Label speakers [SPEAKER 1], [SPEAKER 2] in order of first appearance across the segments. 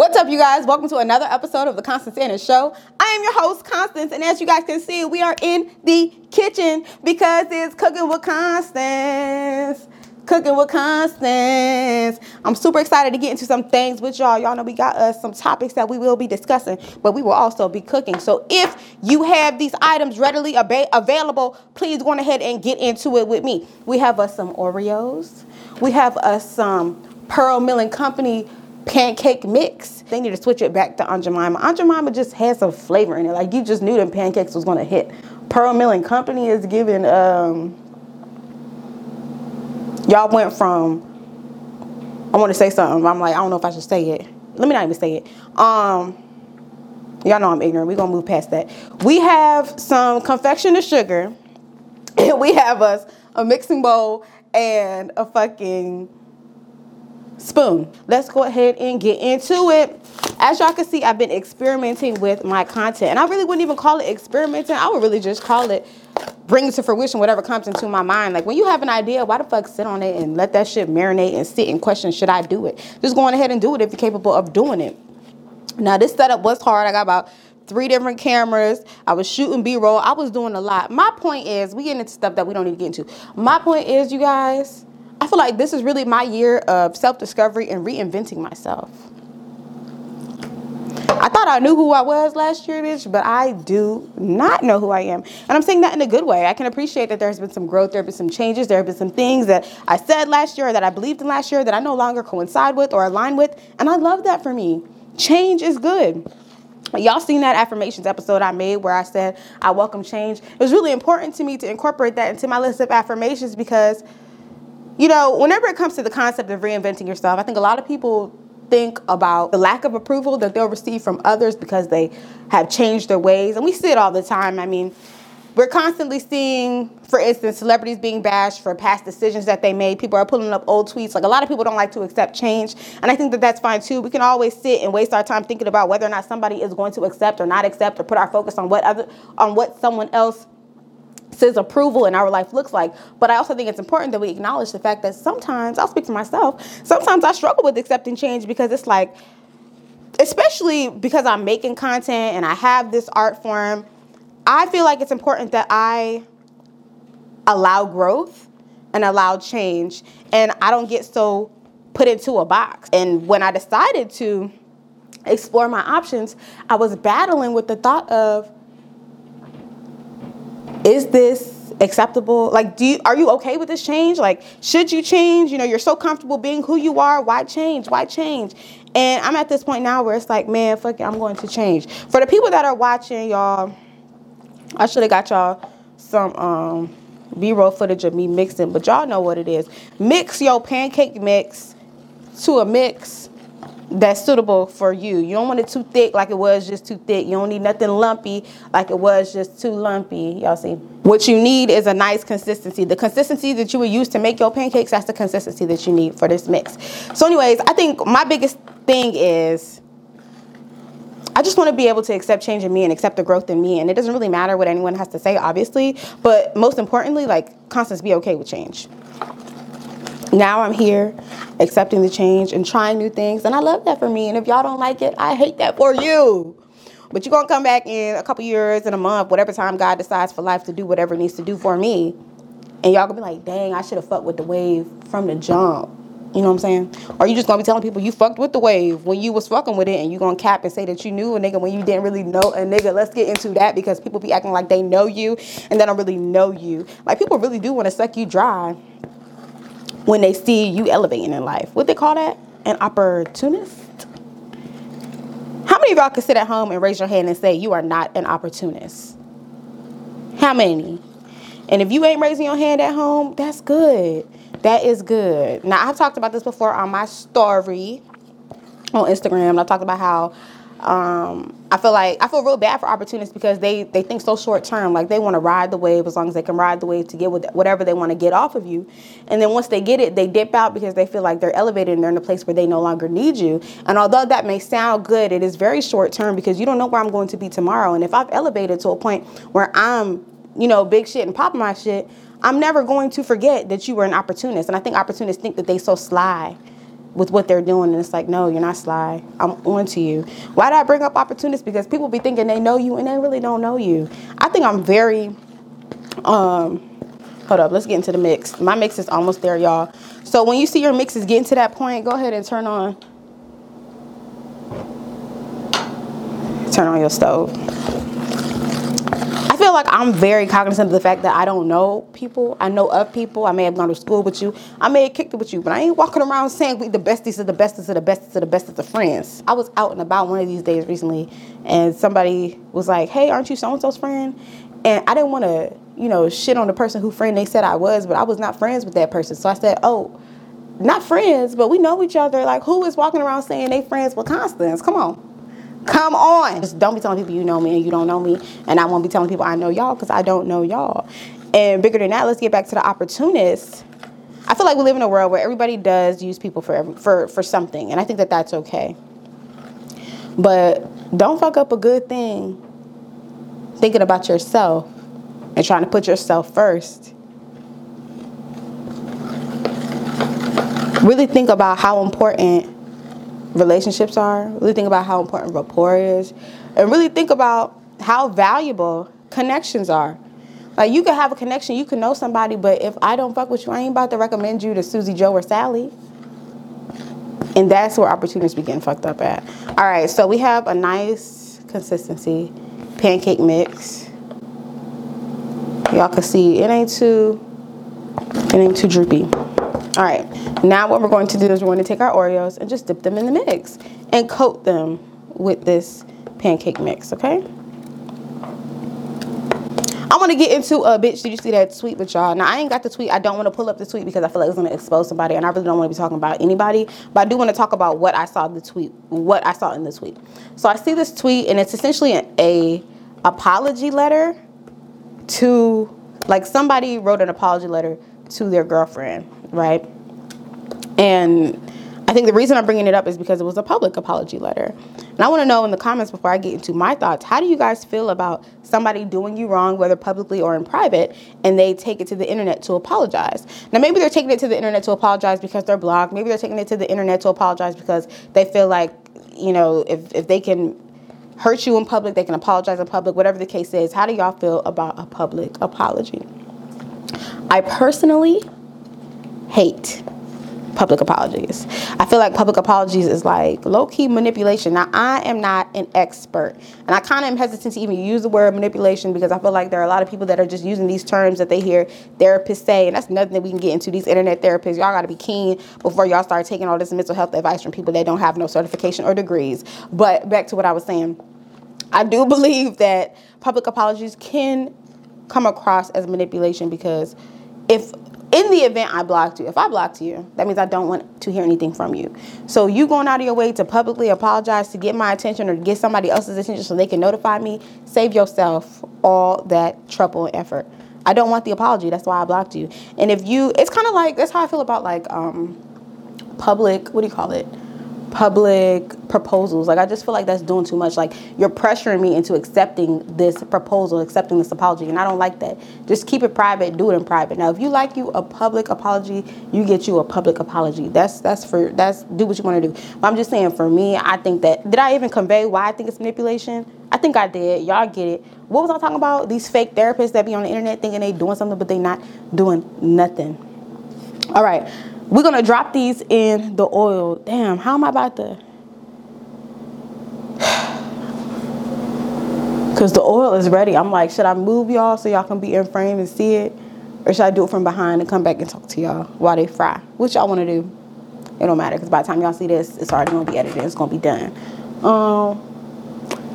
[SPEAKER 1] What's up, you guys? Welcome to another episode of the Constance Sanders Show. I am your host, Constance, and as you guys can see, we are in the kitchen because it's cooking with Constance. Cooking with Constance. I'm super excited to get into some things with y'all. Y'all know we got us uh, some topics that we will be discussing, but we will also be cooking. So if you have these items readily ab- available, please go on ahead and get into it with me. We have us some Oreos. We have us some Pearl Milling Company pancake mix. They need to switch it back to Aunt Jemima. Aunt Jemima just had some flavor in it. Like you just knew them pancakes was gonna hit. Pearl Milling Company is giving um y'all went from I want to say something. I'm like, I don't know if I should say it. Let me not even say it. Um y'all know I'm ignorant. We're gonna move past that. We have some confectioner sugar, and we have us a mixing bowl and a fucking spoon. Let's go ahead and get into it. As y'all can see, I've been experimenting with my content. And I really wouldn't even call it experimenting. I would really just call it bringing to fruition whatever comes into my mind. Like when you have an idea, why the fuck sit on it and let that shit marinate and sit and question, should I do it? Just go on ahead and do it if you're capable of doing it. Now this setup was hard. I got about three different cameras. I was shooting B-roll. I was doing a lot. My point is, we get into stuff that we don't need to get into. My point is, you guys, I feel like this is really my year of self discovery and reinventing myself. I thought I knew who I was last year, bitch, but I do not know who I am. And I'm saying that in a good way. I can appreciate that there's been some growth, there have been some changes, there have been some things that I said last year that I believed in last year that I no longer coincide with or align with. And I love that for me. Change is good. Y'all seen that affirmations episode I made where I said I welcome change. It was really important to me to incorporate that into my list of affirmations because you know, whenever it comes to the concept of reinventing yourself, I think a lot of people think about the lack of approval that they'll receive from others because they have changed their ways. And we see it all the time. I mean, we're constantly seeing, for instance, celebrities being bashed for past decisions that they made. People are pulling up old tweets. Like a lot of people don't like to accept change. And I think that that's fine too. We can always sit and waste our time thinking about whether or not somebody is going to accept or not accept or put our focus on what other on what someone else says approval in our life looks like. But I also think it's important that we acknowledge the fact that sometimes, I'll speak for myself, sometimes I struggle with accepting change because it's like, especially because I'm making content and I have this art form, I feel like it's important that I allow growth and allow change and I don't get so put into a box. And when I decided to explore my options, I was battling with the thought of, is this acceptable? Like, do you, are you okay with this change? Like, should you change? You know, you're so comfortable being who you are. Why change? Why change? And I'm at this point now where it's like, man, fuck it, I'm going to change. For the people that are watching, y'all, I should have got y'all some um, B-roll footage of me mixing, but y'all know what it is. Mix your pancake mix to a mix that's suitable for you. You don't want it too thick like it was just too thick. You don't need nothing lumpy like it was just too lumpy. Y'all see? What you need is a nice consistency. The consistency that you would use to make your pancakes, that's the consistency that you need for this mix. So anyways, I think my biggest thing is I just want to be able to accept change in me and accept the growth in me. And it doesn't really matter what anyone has to say, obviously. But most importantly, like, Constance, be okay with change now I'm here accepting the change and trying new things. And I love that for me. And if y'all don't like it, I hate that for you. But you're going to come back in a couple years, in a month, whatever time God decides for life to do whatever needs to do for me. And y'all going to be like, dang, I should have fucked with the wave from the jump. You know what I'm saying? Or you just gonna be telling people you fucked with the wave when you was fucking with it and you gonna cap and say that you knew a nigga when you didn't really know a nigga. Let's get into that because people be acting like they know you and they don't really know you. Like people really do wanna suck you dry when they see you elevating in life. What they call that? An opportunist? How many of y'all can sit at home and raise your hand and say you are not an opportunist? How many? And if you ain't raising your hand at home, that's good. That is good. Now, I've talked about this before on my story on Instagram. I've talked about how um, I feel like I feel real bad for opportunists because they they think so short term. Like they want to ride the wave as long as they can ride the wave to get whatever they want to get off of you, and then once they get it, they dip out because they feel like they're elevated and they're in a place where they no longer need you. And although that may sound good, it is very short term because you don't know where I'm going to be tomorrow. And if I've elevated to a point where I'm, you know, big shit and popping my shit, I'm never going to forget that you were an opportunist. And I think opportunists think that they so sly with what they're doing and it's like no you're not sly. I'm on to you. Why did i bring up opportunists? Because people be thinking they know you and they really don't know you. I think i'm very um hold up let's get into the mix. My mix is almost there y'all. So when you see your mix is getting to that point go ahead and turn on turn on your stove feel like I'm very cognizant of the fact that I don't know people. I know of people. I may have gone to school with you. I may have kicked it with you, but I ain't walking around saying we the besties of the bestest of the bestest of the bestest of the friends. I was out and about one of these days recently, and somebody was like, "Hey, aren't you so and so's friend?" And I didn't want to, you know, shit on the person who friend they said I was, but I was not friends with that person. So I said, "Oh." Not friends, but we know each other. Like, who is walking around saying they friends with Constance? Come on. Come on. Just don't be telling people you know me and you don't know me. And I won't be telling people I know y'all because I don't know y'all. And bigger than that, let's get back to the opportunists. I feel like we live in a world where everybody does use people for every, for for something, and I think that that's okay. But don't fuck up a good thing thinking about yourself and trying to put yourself first. Really think about how important relationships are, really think about how important rapport is, and really think about how valuable connections are. Like you can have a connection, you can know somebody, but if I don't fuck with you, I ain't about to recommend you to Susie, Joe, or Sally. And that's where opportunities begin fucked up at. All right, so we have a nice consistency pancake mix. Y'all can see it ain't too, it ain't too droopy. All right, now what we're going to do is we're going to take our Oreos and just dip them in the mix and coat them with this pancake mix, okay? I want to get into a bitch. Did you see that tweet with y'all? Now I ain't got the tweet. I don't want to pull up the tweet because I feel like it's going to expose somebody, and I really don't want to be talking about anybody. But I do want to talk about what I saw the tweet, what I saw in the tweet. So I see this tweet, and it's essentially an a apology letter to like somebody wrote an apology letter to their girlfriend, right? And I think the reason I'm bringing it up is because it was a public apology letter. And I want to know in the comments before I get into my thoughts, how do you guys feel about somebody doing you wrong, whether publicly or in private, and they take it to the internet to apologize? Now, maybe they're taking it to the internet to apologize because they're blocked. Maybe they're taking it to the internet to apologize because they feel like, you know, if, if they can hurt you in public, they can apologize in public, whatever the case is. How do y'all feel about a public apology? I personally hate public apologies. I feel like public apologies is like low key manipulation. Now, I am not an expert, and I kind of am hesitant to even use the word manipulation because I feel like there are a lot of people that are just using these terms that they hear therapists say, and that's nothing that we can get into. These internet therapists, y'all got to be keen before y'all start taking all this mental health advice from people that don't have no certification or degrees. But back to what I was saying. I do believe that public apologies can come across as manipulation because if in the event I blocked you, if I blocked you, that means I don't want to hear anything from you. So you going out of your way to publicly apologize to get my attention or get somebody else's attention so they can notify me, save yourself all that trouble and effort. I don't want the apology. That's why I blocked you. And if you, it's kind of like that's how I feel about like um, public. What do you call it? Public proposals. Like I just feel like that's doing too much. Like you're pressuring me into accepting this proposal, accepting this apology, and I don't like that. Just keep it private, do it in private. Now, if you like you a public apology, you get you a public apology. That's that's for that's do what you want to do. But I'm just saying for me, I think that did I even convey why I think it's manipulation? I think I did. Y'all get it. What was I talking about? These fake therapists that be on the internet thinking they doing something, but they not doing nothing. All right. We're gonna drop these in the oil. Damn, how am I about to? Cause the oil is ready. I'm like, should I move y'all so y'all can be in frame and see it? Or should I do it from behind and come back and talk to y'all while they fry? Which y'all wanna do? It don't matter, because by the time y'all see this, it's already gonna be edited. It's gonna be done. Um,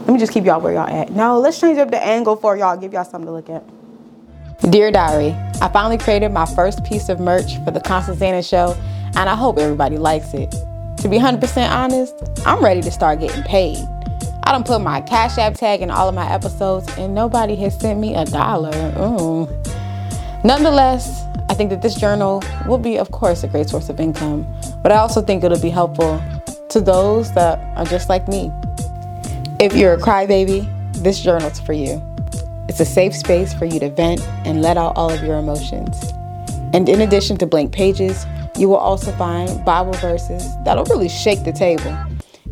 [SPEAKER 1] let me just keep y'all where y'all at. No, let's change up the angle for y'all, give y'all something to look at. Dear Diary, I finally created my first piece of merch for the Constance Sanders Show, and I hope everybody likes it. To be 100% honest, I'm ready to start getting paid. I don't put my Cash App tag in all of my episodes, and nobody has sent me a dollar. Ooh. Nonetheless, I think that this journal will be, of course, a great source of income, but I also think it'll be helpful to those that are just like me. If you're a crybaby, this journal's for you. It's a safe space for you to vent and let out all of your emotions. And in addition to blank pages, You will also find Bible verses that'll really shake the table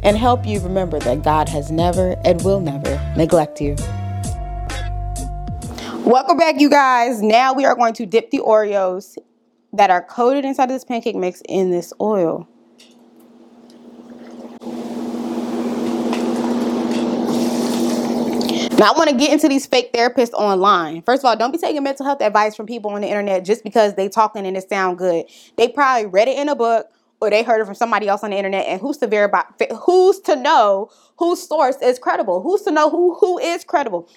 [SPEAKER 1] and help you remember that God has never and will never neglect you. Welcome back, you guys. Now we are going to dip the Oreos that are coated inside of this pancake mix in this oil. Now, I want to get into these fake therapists online. First of all, don't be taking mental health advice from people on the internet just because they talking and it sound good. They probably read it in a book or they heard it from somebody else on the internet. And who's to verify? Who's to know whose source is credible? Who's to know who who is credible?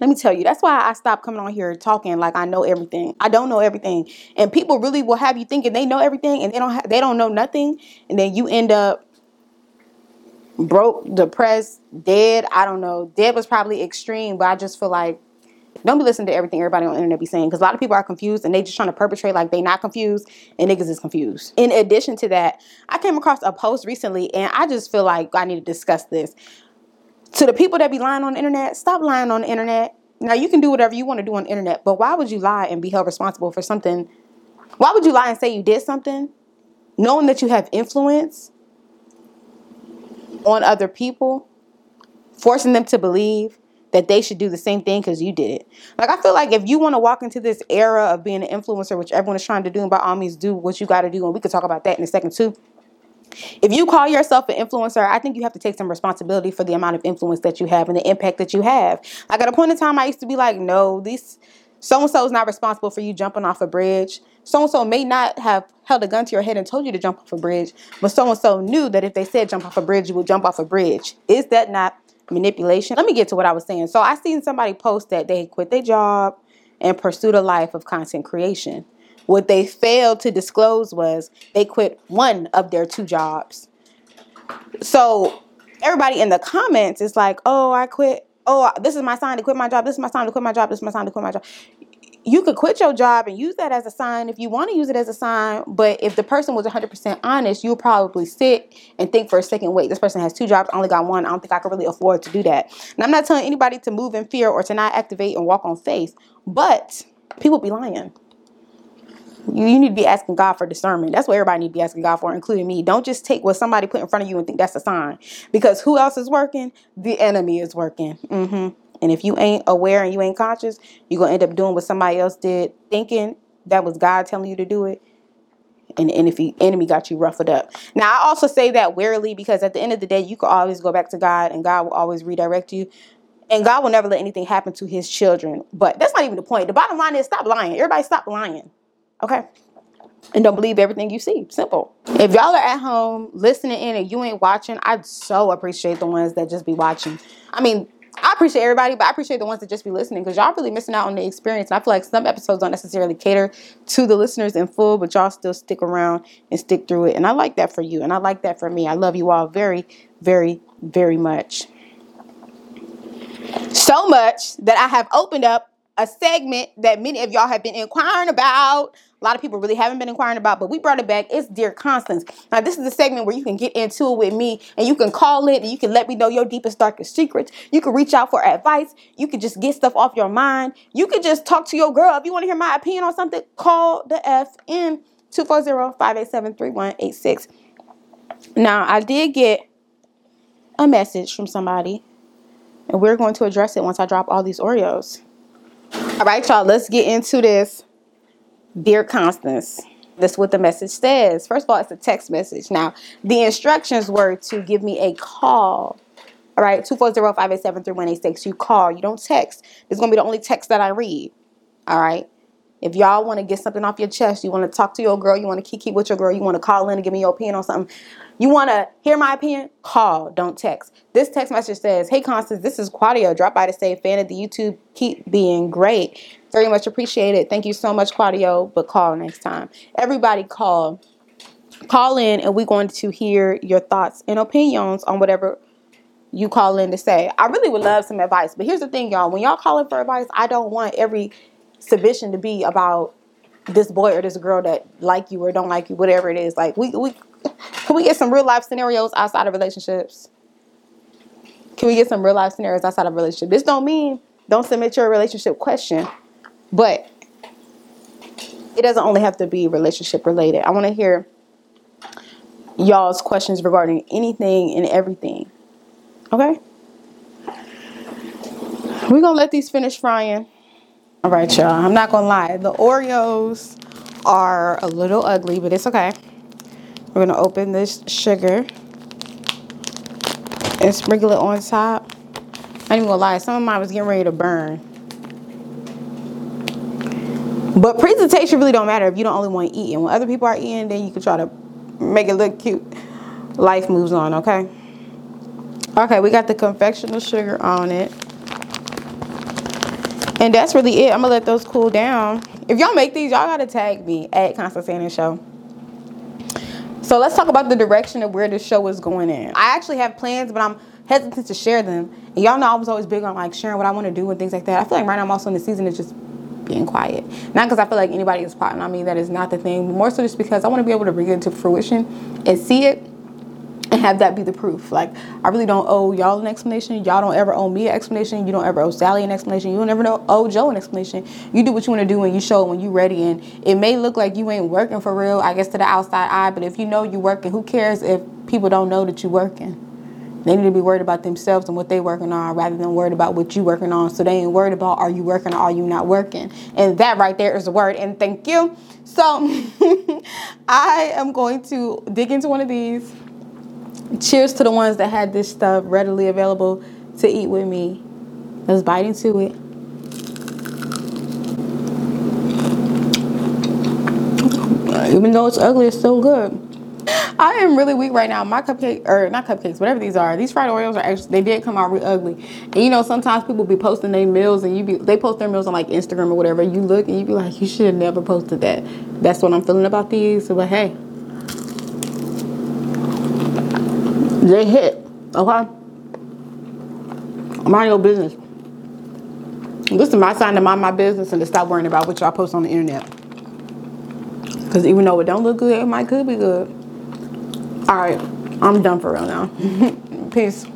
[SPEAKER 1] Let me tell you, that's why I stopped coming on here talking like I know everything. I don't know everything, and people really will have you thinking they know everything, and they don't. Ha- they don't know nothing, and then you end up broke, depressed, dead. I don't know. Dead was probably extreme, but I just feel like don't be listening to everything everybody on the internet be saying because a lot of people are confused and they just trying to perpetrate like they not confused and niggas is confused. In addition to that, I came across a post recently and I just feel like I need to discuss this. To the people that be lying on the internet, stop lying on the internet. Now you can do whatever you want to do on the internet, but why would you lie and be held responsible for something? Why would you lie and say you did something knowing that you have influence on other people, forcing them to believe that they should do the same thing because you did it. Like I feel like if you want to walk into this era of being an influencer, which everyone is trying to do, and by all means do what you got to do, and we could talk about that in a second too. If you call yourself an influencer, I think you have to take some responsibility for the amount of influence that you have and the impact that you have. Like at a point in time, I used to be like, no, these so and so is not responsible for you jumping off a bridge. So and so may not have held a gun to your head and told you to jump off a bridge, but so and so knew that if they said jump off a bridge, you would jump off a bridge. Is that not manipulation? Let me get to what I was saying. So I seen somebody post that they quit their job and pursued a life of content creation. What they failed to disclose was they quit one of their two jobs. So everybody in the comments is like, "Oh, I quit. Oh, this is my sign to quit my job. This is my sign to quit my job. This is my sign to quit my job." You could quit your job and use that as a sign if you want to use it as a sign. But if the person was 100% honest, you'll probably sit and think for a second, wait, this person has two jobs, I only got one. I don't think I can really afford to do that. And I'm not telling anybody to move in fear or to not activate and walk on faith, but people be lying you need to be asking God for discernment. That's what everybody need to be asking God for, including me. Don't just take what somebody put in front of you and think that's a sign. Because who else is working? The enemy is working. Mm-hmm. And if you ain't aware and you ain't conscious, you're going to end up doing what somebody else did, thinking that was God telling you to do it. And the enemy got you ruffled up. Now, I also say that warily because at the end of the day, you can always go back to God and God will always redirect you. And God will never let anything happen to his children. But that's not even the point. The bottom line is stop lying. Everybody stop lying. Okay. And don't believe everything you see. Simple. If y'all are at home listening in and you ain't watching, I'd so appreciate the ones that just be watching. I mean, I appreciate everybody, but I appreciate the ones that just be listening because y'all really missing out on the experience. And I feel like some episodes don't necessarily cater to the listeners in full, but y'all still stick around and stick through it. And I like that for you. And I like that for me. I love you all very, very, very much. So much that I have opened up a segment that many of y'all have been inquiring about. A lot of people really haven't been inquiring about, but we brought it back. It's Dear Constance. Now, this is a segment where you can get into it with me and you can call it and you can let me know your deepest, darkest secrets. You can reach out for advice. You can just get stuff off your mind. You can just talk to your girl. If you want to hear my opinion on something, call the FN 240-587-3186. Now, I did get a message from somebody, and we're going to address it once I drop all these Oreos. All right, y'all, let's get into this. Dear Constance, this is what the message says. First of all, it's a text message. Now, the instructions were to give me a call. All right, 240-587-3186. You call, you don't text. It's going to be the only text that I read. All right. If y'all want to get something off your chest, you want to talk to your girl, you want to kiki with your girl, you want to call in and give me your opinion on something, you want to hear my opinion, call, don't text. This text message says, Hey Constance, this is Quadio. Drop by to say, fan of the YouTube, keep being great. Very much appreciated. Thank you so much, Quadio, but call next time. Everybody call. Call in and we're going to hear your thoughts and opinions on whatever you call in to say. I really would love some advice, but here's the thing, y'all. When y'all call in for advice, I don't want every submission to be about this boy or this girl that like you or don't like you, whatever it is. Like we we can we get some real life scenarios outside of relationships? Can we get some real life scenarios outside of relationship? This don't mean don't submit your relationship question, but It doesn't only have to be relationship related. I want to hear y'all's questions regarding anything and everything. Okay? We're gonna let these finish frying. All right, y'all. I'm not gonna lie. The Oreos are a little ugly, but it's okay. We're gonna open this sugar and sprinkle it on top. I ain't even gonna lie, some of mine was getting ready to burn. But presentation really don't matter if you don't only want to eat. And when other people are eating, then you can try to make it look cute. Life moves on, okay? Okay, we got the confectional sugar on it. And that's really it. I'm gonna let those cool down. If y'all make these, y'all gotta tag me at Constantine Show. So let's talk about the direction of where this show is going in. I actually have plans, but I'm hesitant to share them. And y'all know I was always big on like sharing what I want to do and things like that. I feel like right now I'm also in the season of just being quiet. Not because I feel like anybody is plotting on me. That is not the thing. More so just because I want to be able to bring it into fruition and see it and have that be the proof. Like I really don't owe y'all an explanation. Y'all don't ever owe me an explanation. You don't ever owe Sally an explanation. You don't ever know, owe Joe an explanation. You do what you want to do and you show when you're ready. And it may look like you ain't working for real, I guess to the outside eye. But if you know you're working, who cares if people don't know that you're working? They need to be worried about themselves and what they're working on rather than worried about what you're working on. So they ain't worried about are you working or are you not working. And that right there is a word. And thank you. So I am going to dig into one of these cheers to the ones that had this stuff readily available to eat with me. Let's bite into it. Even though it's ugly, it's still good. I am really weak right now. My cupcake, or not cupcakes, whatever these are. These fried Oreos are actually they did come out real ugly. And you know, sometimes people be posting their meals, and you be they post their meals on like Instagram or whatever. You look and you be like, you should have never posted that. That's what I'm feeling about these. But hey, they hit. Okay, mind your business. This is my sign to mind my business and to stop worrying about what y'all post on the internet. Because even though it don't look good, it might could be good. All right, I'm done for real now. Peace.